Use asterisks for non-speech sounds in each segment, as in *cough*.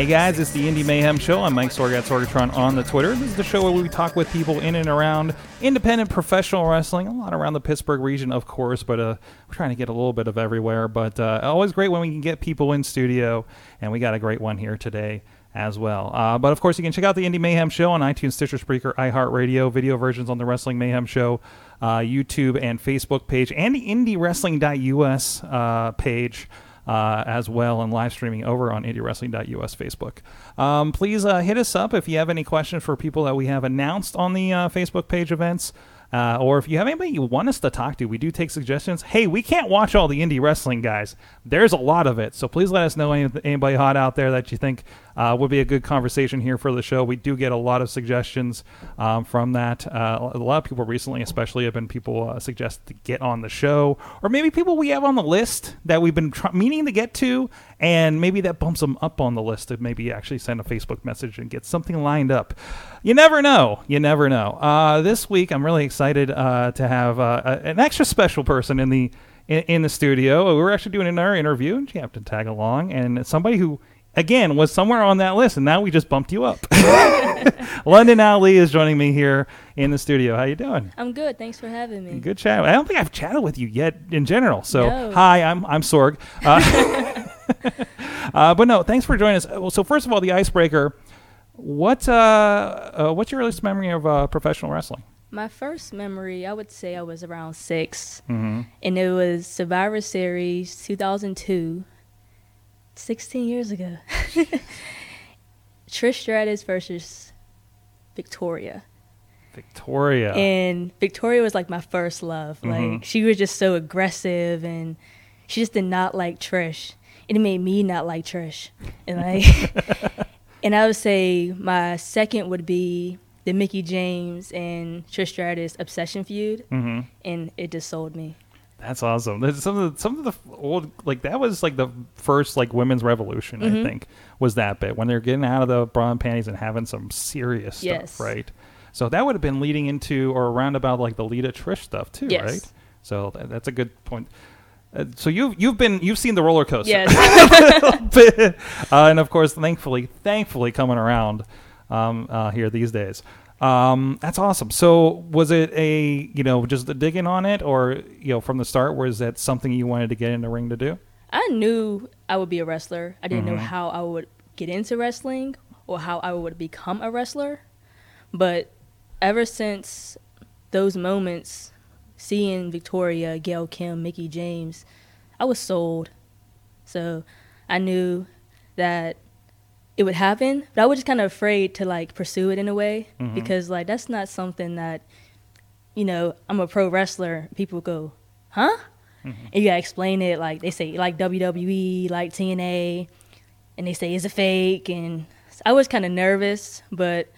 Hey guys, it's the Indy Mayhem Show. I'm Mike Sorg at Sorgatron on the Twitter. This is the show where we talk with people in and around independent professional wrestling, a lot around the Pittsburgh region, of course, but uh, we're trying to get a little bit of everywhere. But uh, always great when we can get people in studio, and we got a great one here today as well. Uh, but of course, you can check out the Indy Mayhem Show on iTunes, Stitcher, Spreaker, iHeartRadio, video versions on the Wrestling Mayhem Show uh, YouTube and Facebook page, and the IndyWrestling.us uh, page uh, as well and live streaming over on IndyWrestling.us Facebook. Um, please uh, hit us up if you have any questions for people that we have announced on the uh, Facebook page events. Uh, or if you have anybody you want us to talk to, we do take suggestions. Hey, we can't watch all the indie wrestling guys. There's a lot of it, so please let us know any, anybody hot out there that you think uh, would be a good conversation here for the show. We do get a lot of suggestions um, from that. Uh, a lot of people recently, especially, have been people uh, suggest to get on the show, or maybe people we have on the list that we've been tr- meaning to get to, and maybe that bumps them up on the list to maybe actually send a Facebook message and get something lined up. You never know. You never know. Uh, this week, I'm really excited uh, to have uh, a- an extra special person in the in, the studio. We were actually doing another interview, and you have to tag along, and somebody who. Again, was somewhere on that list, and now we just bumped you up. *laughs* Londyn Ali is joining me here in the studio. How you doing? I'm good. Thanks for having me. Good chat. I don't think I've chatted with you yet in general. So No. hi, I'm I'm Sorg. Uh, *laughs* uh, but no, thanks for joining us. Well, so first of all, the icebreaker. What uh, uh, what's your earliest memory of uh, professional wrestling? My first memory, I would say I was around 6 Mm-hmm. and it was Survivor Series 2002, 16 years ago. *laughs* Trish Stratus versus Victoria. Victoria. And Victoria was like my first love. Mhm. Like she was just so aggressive and she just did not like Trish. And it made me not like Trish. And like *laughs* and I would say my second would be the Mickie James and Trish Stratus obsession feud. Mhm. And it just sold me. That's awesome. There's some of the, some of the old like that was like the first like women's revolution. I Mhm. think was that bit when they're getting out of the bra and panties and having some serious stuff, right? So that would have been leading into or around about like the Lita Trish stuff too, Yes. right? So that, that's a good point. Uh, so you've you've been you've seen the roller coaster, Yes. *laughs* uh, and of course, thankfully, thankfully, coming around um, uh, here these days. Um, that's awesome. So, was it a you know just the digging on it, or you know from the start, was that something you wanted to get in the ring to do? I knew I would be a wrestler. I didn't know Mhm. how I would get into wrestling or how I would become a wrestler. But ever since those moments, seeing Victoria, Gail Kim, Mickie James, I was sold. So I knew that it would happen, but I was just kind of afraid to like pursue it in a way Mhm. because like that's not something that you know, I'm a pro wrestler. People go, "Huh?" And you gotta explain it like they say, like WWE, like TNA, and they say it's a fake. And I was kind of nervous, but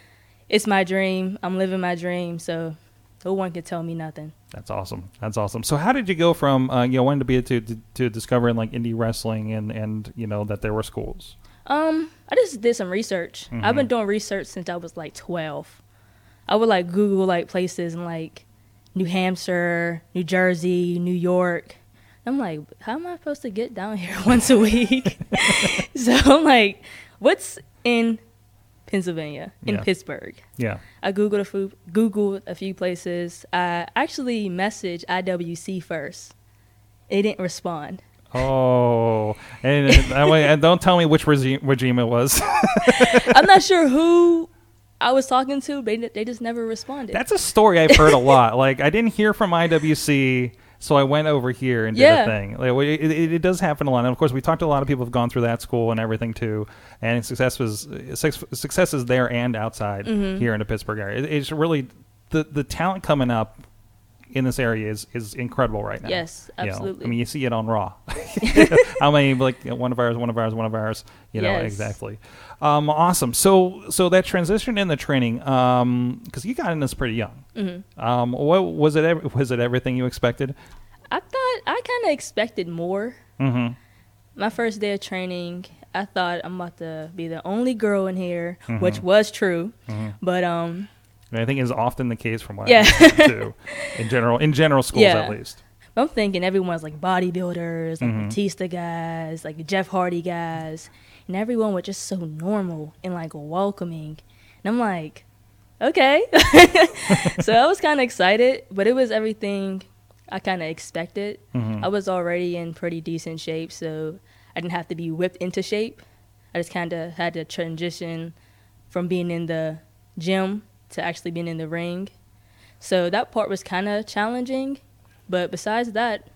it's my dream. I'm living my dream, so no one can tell me nothing. That's awesome. That's awesome. So, how did you go from uh, you know wanting to be to, to to discovering like indie wrestling and and you know that there were schools? Um, I just did some research. I've been doing research since I was like 12. I would like Google like places in like New Hampshire, New Jersey, New York. I'm like, how am I supposed to get down *laughs* here once a week? *laughs* so I'm like, what's in Pennsylvania, in Yeah. Pittsburgh? Yeah. I googled a few, googled a few places. I actually messaged IWC first. They didn't respond. Oh, and way, and don't tell me which regime, regime it was. *laughs* I'm not sure who I was talking to. They they just never responded. That's a story I've heard a lot. Like I didn't hear from IWC, so I went over here and did a thing. Like, it, it, it does happen a lot. And of course, we talked to a lot of people who've gone through that school and everything too. And success was success is there and outside Mm-hmm. here in the Pittsburgh area. It, it's really the the talent coming up in this area is is incredible right now. Yes, You know, absolutely. I mean, you see it on Raw. *laughs* *laughs* How many like one of ours, one of ours, one of ours. You know Yes. exactly. Um, awesome. So so that transition in the training, because you got in this pretty young. Mm-hmm. Um, what was it? ev- Was it everything you expected? I thought I kind of expected more. Mm-hmm. My first day of training, I thought I'm about to be the only girl in here, Mm-hmm. which was true. But um, I think is often the case from what Yeah. I too. *laughs* In general, in general schools Yeah. at least. I'm thinking everyone's like bodybuilders, like Mhm. Batista guys, like Jeff Hardy guys, and everyone was just so normal and like welcoming. And I'm like, okay. *laughs* so I was kind of excited, but it was everything I kind of expected. Mhm. I was already in pretty decent shape, so I didn't have to be whipped into shape. I just kind of had to transition from being in the gym to actually being in the ring. So that part was kind of challenging, but besides that,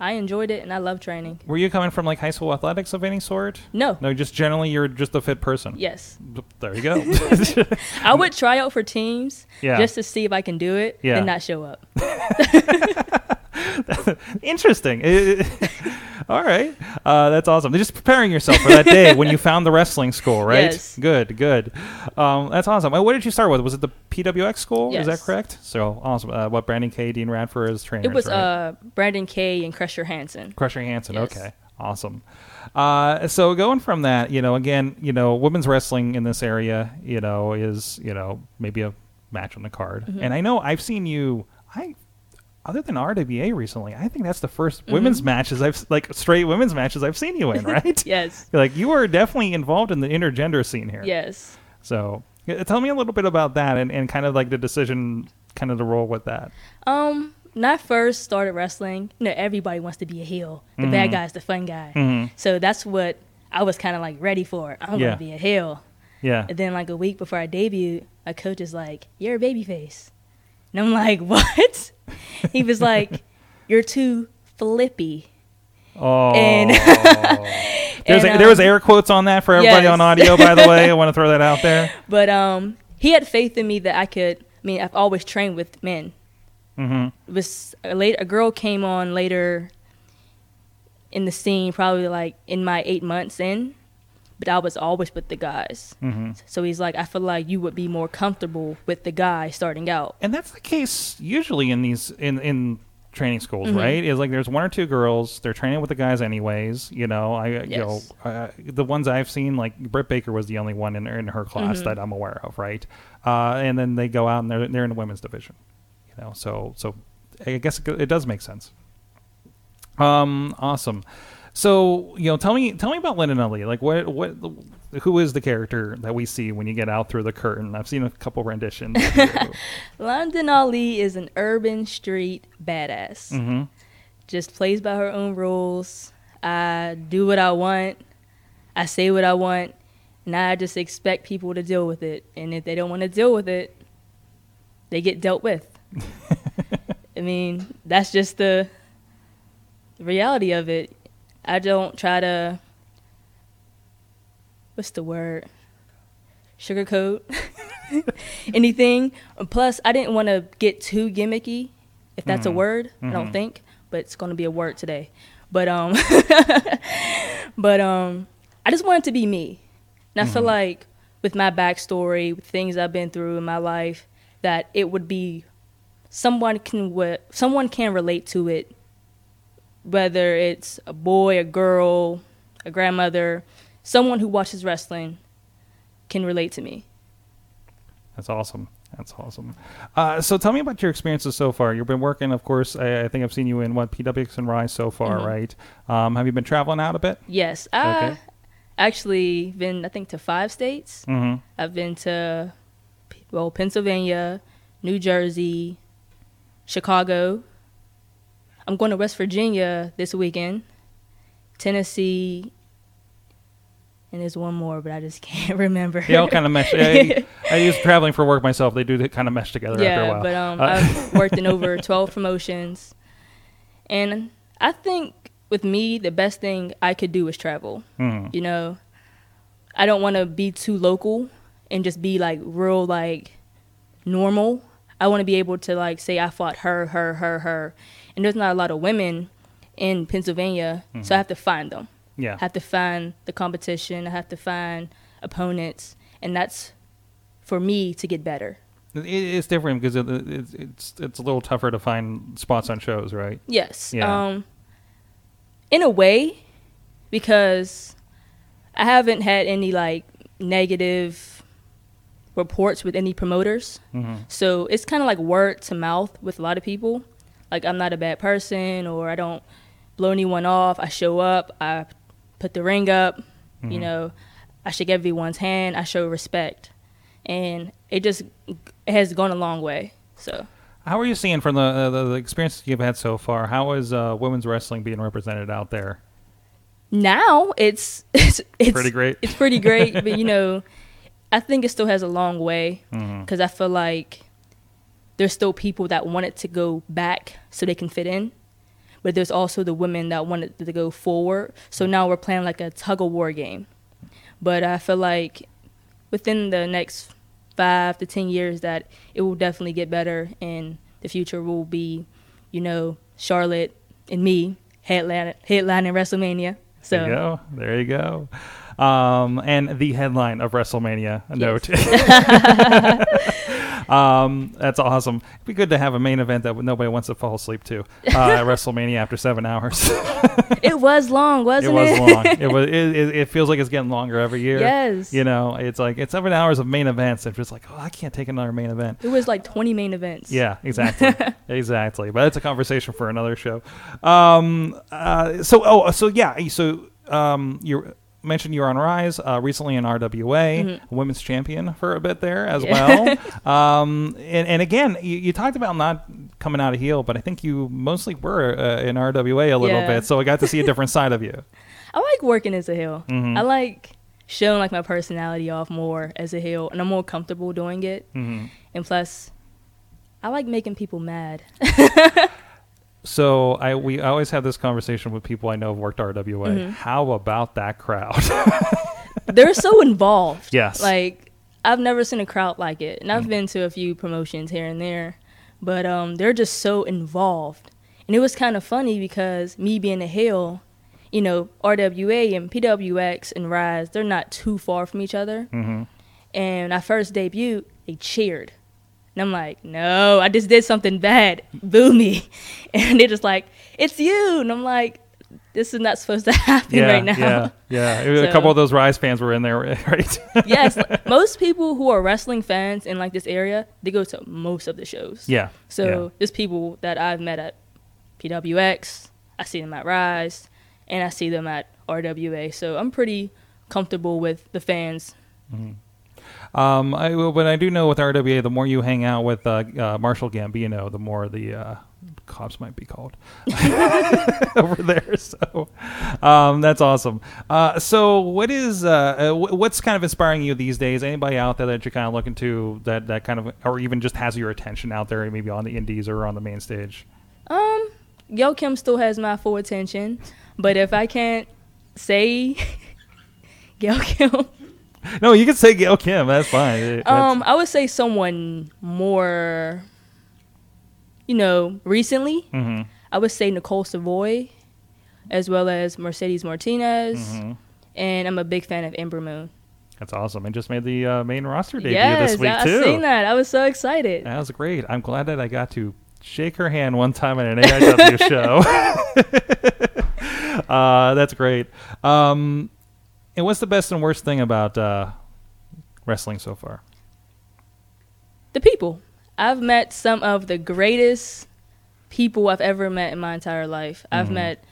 I enjoyed it and I love training. Were you coming from like high school athletics of any sort? No. No, just generally you're just a fit person. Yes. There you go. *laughs* I would try out for teams Yeah. just to see if I can do it Yeah. and not show up. *laughs* *laughs* Interesting. All right, uh, that's awesome. They're Just preparing yourself for that day when you *laughs* found the wrestling school, right? Yes. Good, good. Um, that's awesome. Uh, What did you start with? Was it the PWX school? Is that correct? So awesome. Uh, what Brandon K, Dean Radford is trainers, It was right? uh, Brandon K and Crusher Hansen. Crusher Hansen. Yes. Okay, awesome. Uh, so going from that, you know, again, you know, women's wrestling in this area, you know, is you know maybe a match on the card, Mm-hmm. and I know I've seen you. I other than RWA recently, I think that's the 1st Mm-hmm. women's matches I've like straight women's matches I've seen you in, *laughs* right? Yes. *laughs* Like you are definitely involved in the intergender scene here. Yes. So tell me a little bit about that and, and kind of like the decision, kind of the role with that. Um, when I first started wrestling, you know, everybody wants to be a heel. The bad Mm-hmm. guy's the fun guy. Mhm. So that's what I was kind of like ready for. I'm Yeah. gonna be a heel. Yeah. And then like a week before I debuted, my coach is like, "You're a babyface," and I'm like, *laughs* "What?" He was like, "You're too flippy." Oh. And- There's *laughs* and, a, there was um, air quotes on that for everybody yes. on audio, by the way. I *laughs* want to throw that out there. But um, he had faith in me that I could. I mean, I've always trained with men. hmm It was a, late, a girl came on later in the scene, probably like in my eight months in, but I was always with the guys. hmm So he's like, I feel like you would be more comfortable with the guy starting out. And that's the case usually in these in in training schools, Mhm. right? Is like there's one or two girls. They're training with the guys anyways. You know, I you know Yes. uh, the ones I've seen, like Britt Baker was the only one in in her class Mhm. that I'm aware of, right? Uh, and then they go out and they're they're in the women's division. You know, so so I guess it, it does make sense. Um, awesome. So you know, tell me tell me about Londyn Ali. Like, what what who is the character that we see when you get out through the curtain? I've seen a couple renditions. *laughs* Londyn Ali is an urban street badass. mm-hmm. Just plays by her own rules. I do what I want. I say what I want. And I just expect people to deal with it. And if they don't want to deal with it, they get dealt with. *laughs* I mean, that's just the reality of it. I don't try to what's the word? Sugarcoat *laughs* anything. Plus, I didn't want to get too gimmicky, if that's a Mhm. word. I Mhm. don't think, but it's going to be a word today. But um, *laughs* but um, I just wanted to be me, and I feel Mhm. like with my backstory, with things I've been through in my life, that it would be someone can wi- someone can relate to it, whether it's a boy, a girl, a grandmother, someone who watches wrestling can relate to me. That's awesome. That's awesome. Uh, so tell me about your experiences so far. You've been working, of course. I, I think I've seen you in what PWX and Ryse so far, Mhm. right? Um, have you been traveling out a bit? Yes, I Okay. actually been I think to five states. Mm-hmm. I've been to well Pennsylvania, New Jersey, Chicago. I'm going to West Virginia this weekend, Tennessee, and there's one more, but I just *laughs* can't remember. They all kind of mesh. I, I *laughs* use traveling for work myself. They do kind of mesh together after a yeah, while. but um, Uh, I've *laughs* worked in over 12 promotions, and I think with me the best thing I could do is travel. Mhm. You know, I don't want to be too local and just be like real like normal. I want to be able to like say I fought her, her, her, her, and there's not a lot of women in Pennsylvania, so I have to find them. Yeah. I have to find the competition. I have to find opponents, and that's for me to get better. It's different because it's it's it's a little tougher to find spots on shows, right? Yes. Yeah. Um, in a way, because I haven't had any like negative reports with any promoters. Mm-hmm. So it's kind of like word to mouth with a lot of people. Like I'm not a bad person, or I don't blow anyone off. I show up. I put the ring up. You know, I shake everyone's hand. I show respect, and it just it has gone a long way. So How are you seeing from the uh, the, the experiences you've had so far? How is uh, women's wrestling being represented out there? now it's *laughs* it's it's Pretty great. It's pretty great, but you *laughs* know, I think it still has a long way Mm-hmm. because I feel like there's still people that want it to go back so they can fit in, but there's also the women that want it to go forward. So now we're playing like a tug of war game. But I feel like within the next five to ten years that it will definitely get better, and the future will be, you know, Charlotte and me headline headlining WrestleMania. So There you go. There you go. Um, and the headline of WrestleMania. Note. *laughs* um, that's awesome. It'd be good to have a main event that nobody wants to fall asleep to. Uh, *laughs* WrestleMania after seven hours. it was long, wasn't was it? Was long. It *laughs* was. It, it, it feels like it's getting longer every year. Yes. You know, it's like it's seven hours of main events. It's just like, oh, I can't take another main event. It was like 20 main events. Yeah, exactly, exactly. But it's a conversation for another show. Um, uh, so, oh, so yeah, so um, you mentioned you were on Ryse uh, recently in RWA, a women's champion for a bit there as well. *laughs* um, and, and again, you, you talked about not coming out of heel, but I think you mostly were uh, in RWA a little Yeah. bit, so I got to see a different *laughs* side of you. I like working as a heel. Mm-hmm. I like showing like my personality off more as a heel, and I'm more comfortable doing it. Mm-hmm. And plus, I like making people mad. *laughs* So I we always have this conversation with people I know have worked RWA. Mm-hmm. How about that crowd? *laughs* They're so involved. Yes. Like I've never seen a crowd like it, and I've been to a few promotions here and there, but um, they're just so involved. And it was kind of funny because me being a heel, you know, RWA and PWX and Ryse, they're not too far from each other. mm-hmm. And I first debuted, they cheered. And I'm like, no, I just did something bad. Boo me. *laughs* And they're just like, it's you. And I'm like, this is not supposed to *laughs* happen yeah, right now. Yeah, yeah. *laughs* Was a couple of those Ryse fans were in there, right? yes. Most people who are wrestling fans in like this area, they go to most of the shows. yeah. So there's people that I've met at PWX, I see them at Ryse, and I see them at RWA. So I'm pretty comfortable with the fans. yeah. Um, I, but I do know with RWA, the more you hang out with uh, uh, Marshall Gambino, the more the uh, cops might be called *laughs* over there. So um, that's awesome. Uh, so what is uh, uh, what's kind of inspiring you these days? Anybody out there that you're kind of looking to that that kind of, or even just has your attention out there, maybe on the indies or on the main stage? Um, Yo Kim still has my full attention, but if I can't say *laughs* Gail Kim, No, you can say Gail Kim. That's fine. That's- um, I would say someone more, you know, recently. mhm. I would say Nicole Savoy, as well as Mercedes Martinez, Mm-hmm. and I'm a big fan of Ember Moon. That's awesome. And just made the uh, main roster debut yes, this week I, too. I seen that. I was so excited. That was great. I'm glad that I got to shake her hand one time at an AIW *laughs* show. *laughs* uh, that's great. Um, and what's the best and worst thing about uh, wrestling so far? The people. I've met some of the greatest people I've ever met in my entire life. I've Mhm. met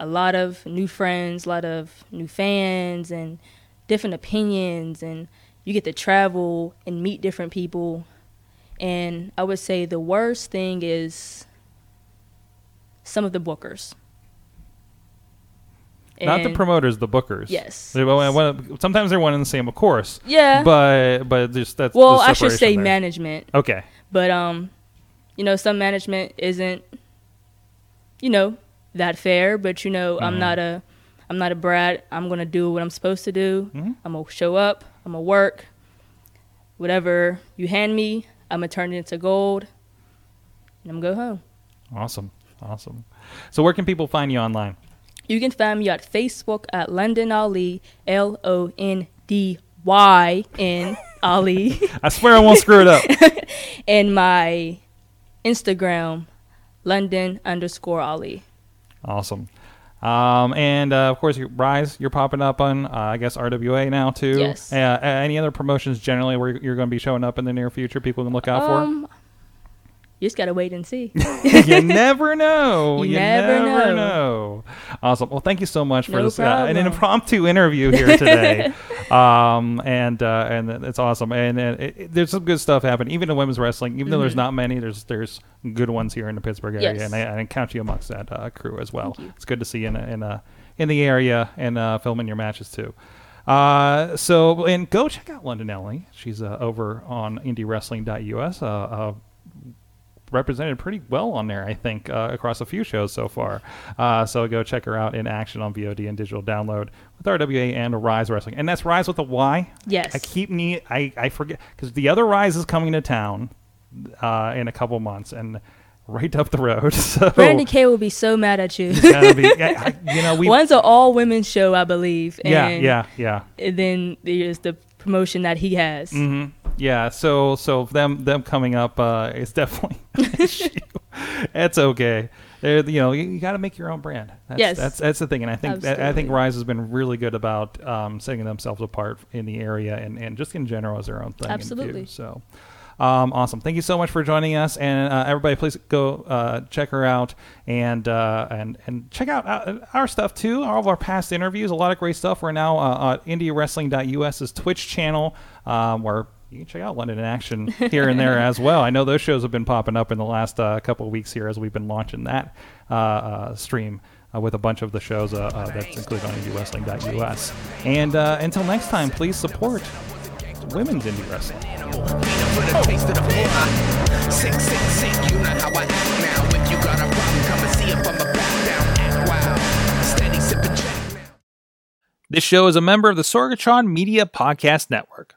a lot of new friends, a lot of new fans, and different opinions, and you get to travel and meet different people. And I would say the worst thing is some of the bookers. Not the promoters, the bookers. Yes. They- well, sometimes they're one and the same, of course. Yeah. But but just that's well, I should say there. management. Okay. But um, you know, some management isn't, you know, that fair. But you know, I'm Mhm. not a, I'm not a brat. I'm gonna do what I'm supposed to do. Mhm. I'm gonna show up. I'm gonna work. Whatever you hand me, I'm gonna turn it into gold, and I'm gonna go home. Awesome. Awesome. So where can people find you online? You can find me at Facebook at Londyn Ali, L O N D Y N Ali, *laughs* I swear I won't screw it up. *laughs* and my Instagram, Londyn underscore Ali. Awesome. Um, and uh, of course, Ryse, you're popping up on, uh, I guess, RWA now too. Yes. Uh, any other promotions generally where you're going to be showing up in the near future? People can look out Um, you just gotta wait and see. *laughs* you never know. You You, never never, know. know. Awesome. Well, thank you so much for No this uh, an impromptu interview *laughs* here today. um, and uh, and it's awesome. And, and it, it- there's some good stuff happening, even in women's wrestling. Even though there's not many, there's there's good ones here in the Pittsburgh area, Mm-hmm. Yes. and I, I count you amongst that uh, crew as well. It's good to see you in in a, in the area and uh, filming your matches too. Uh, so and go check out Londyn Ali. She's uh, over on IndyWrestling.us. Uh, uh, represented pretty well on there, I think, uh, across a few shows so far. Uh, so go check her out in action on VOD and digital download with RWA and Ryse Wrestling, and that's Ryse with a Y. Yes. I keep me I I forget because the other Rise is coming to town uh, in a couple months and right up the road. *laughs* So Brandon K will be so mad at you. be, I- I- *laughs* you know, we One's an all women's show, I believe. yeah yeah yeah. then there's the promotion that he has. hmm Yeah, so so them them coming up uh, is *laughs* definitely an issue. It's okay. They're, you know, you, you got to make your own brand. That's, Yes. that's that's the thing, and I think I think Ryse has been really good about um, setting themselves apart in the area and, and just in general as their own thing. Absolutely. So. Um, awesome! Thank you so much for joining us, and uh, everybody, please go uh, check her out and uh, and and check out uh, our stuff too. All of our past interviews, a lot of great stuff. We're now uh, at IndyWrestling.us's Twitch channel, um, where you can check out Londyn in action here and there as well. I know those shows have been popping up in the last uh, couple of weeks here as we've been launching that uh, uh, stream. Uh, with a bunch of the shows uh, uh, that's included on IndyWrestling.us. And until next time, please support women's indie wrestling. This show is a member of the Sorgatron Media Podcast Network.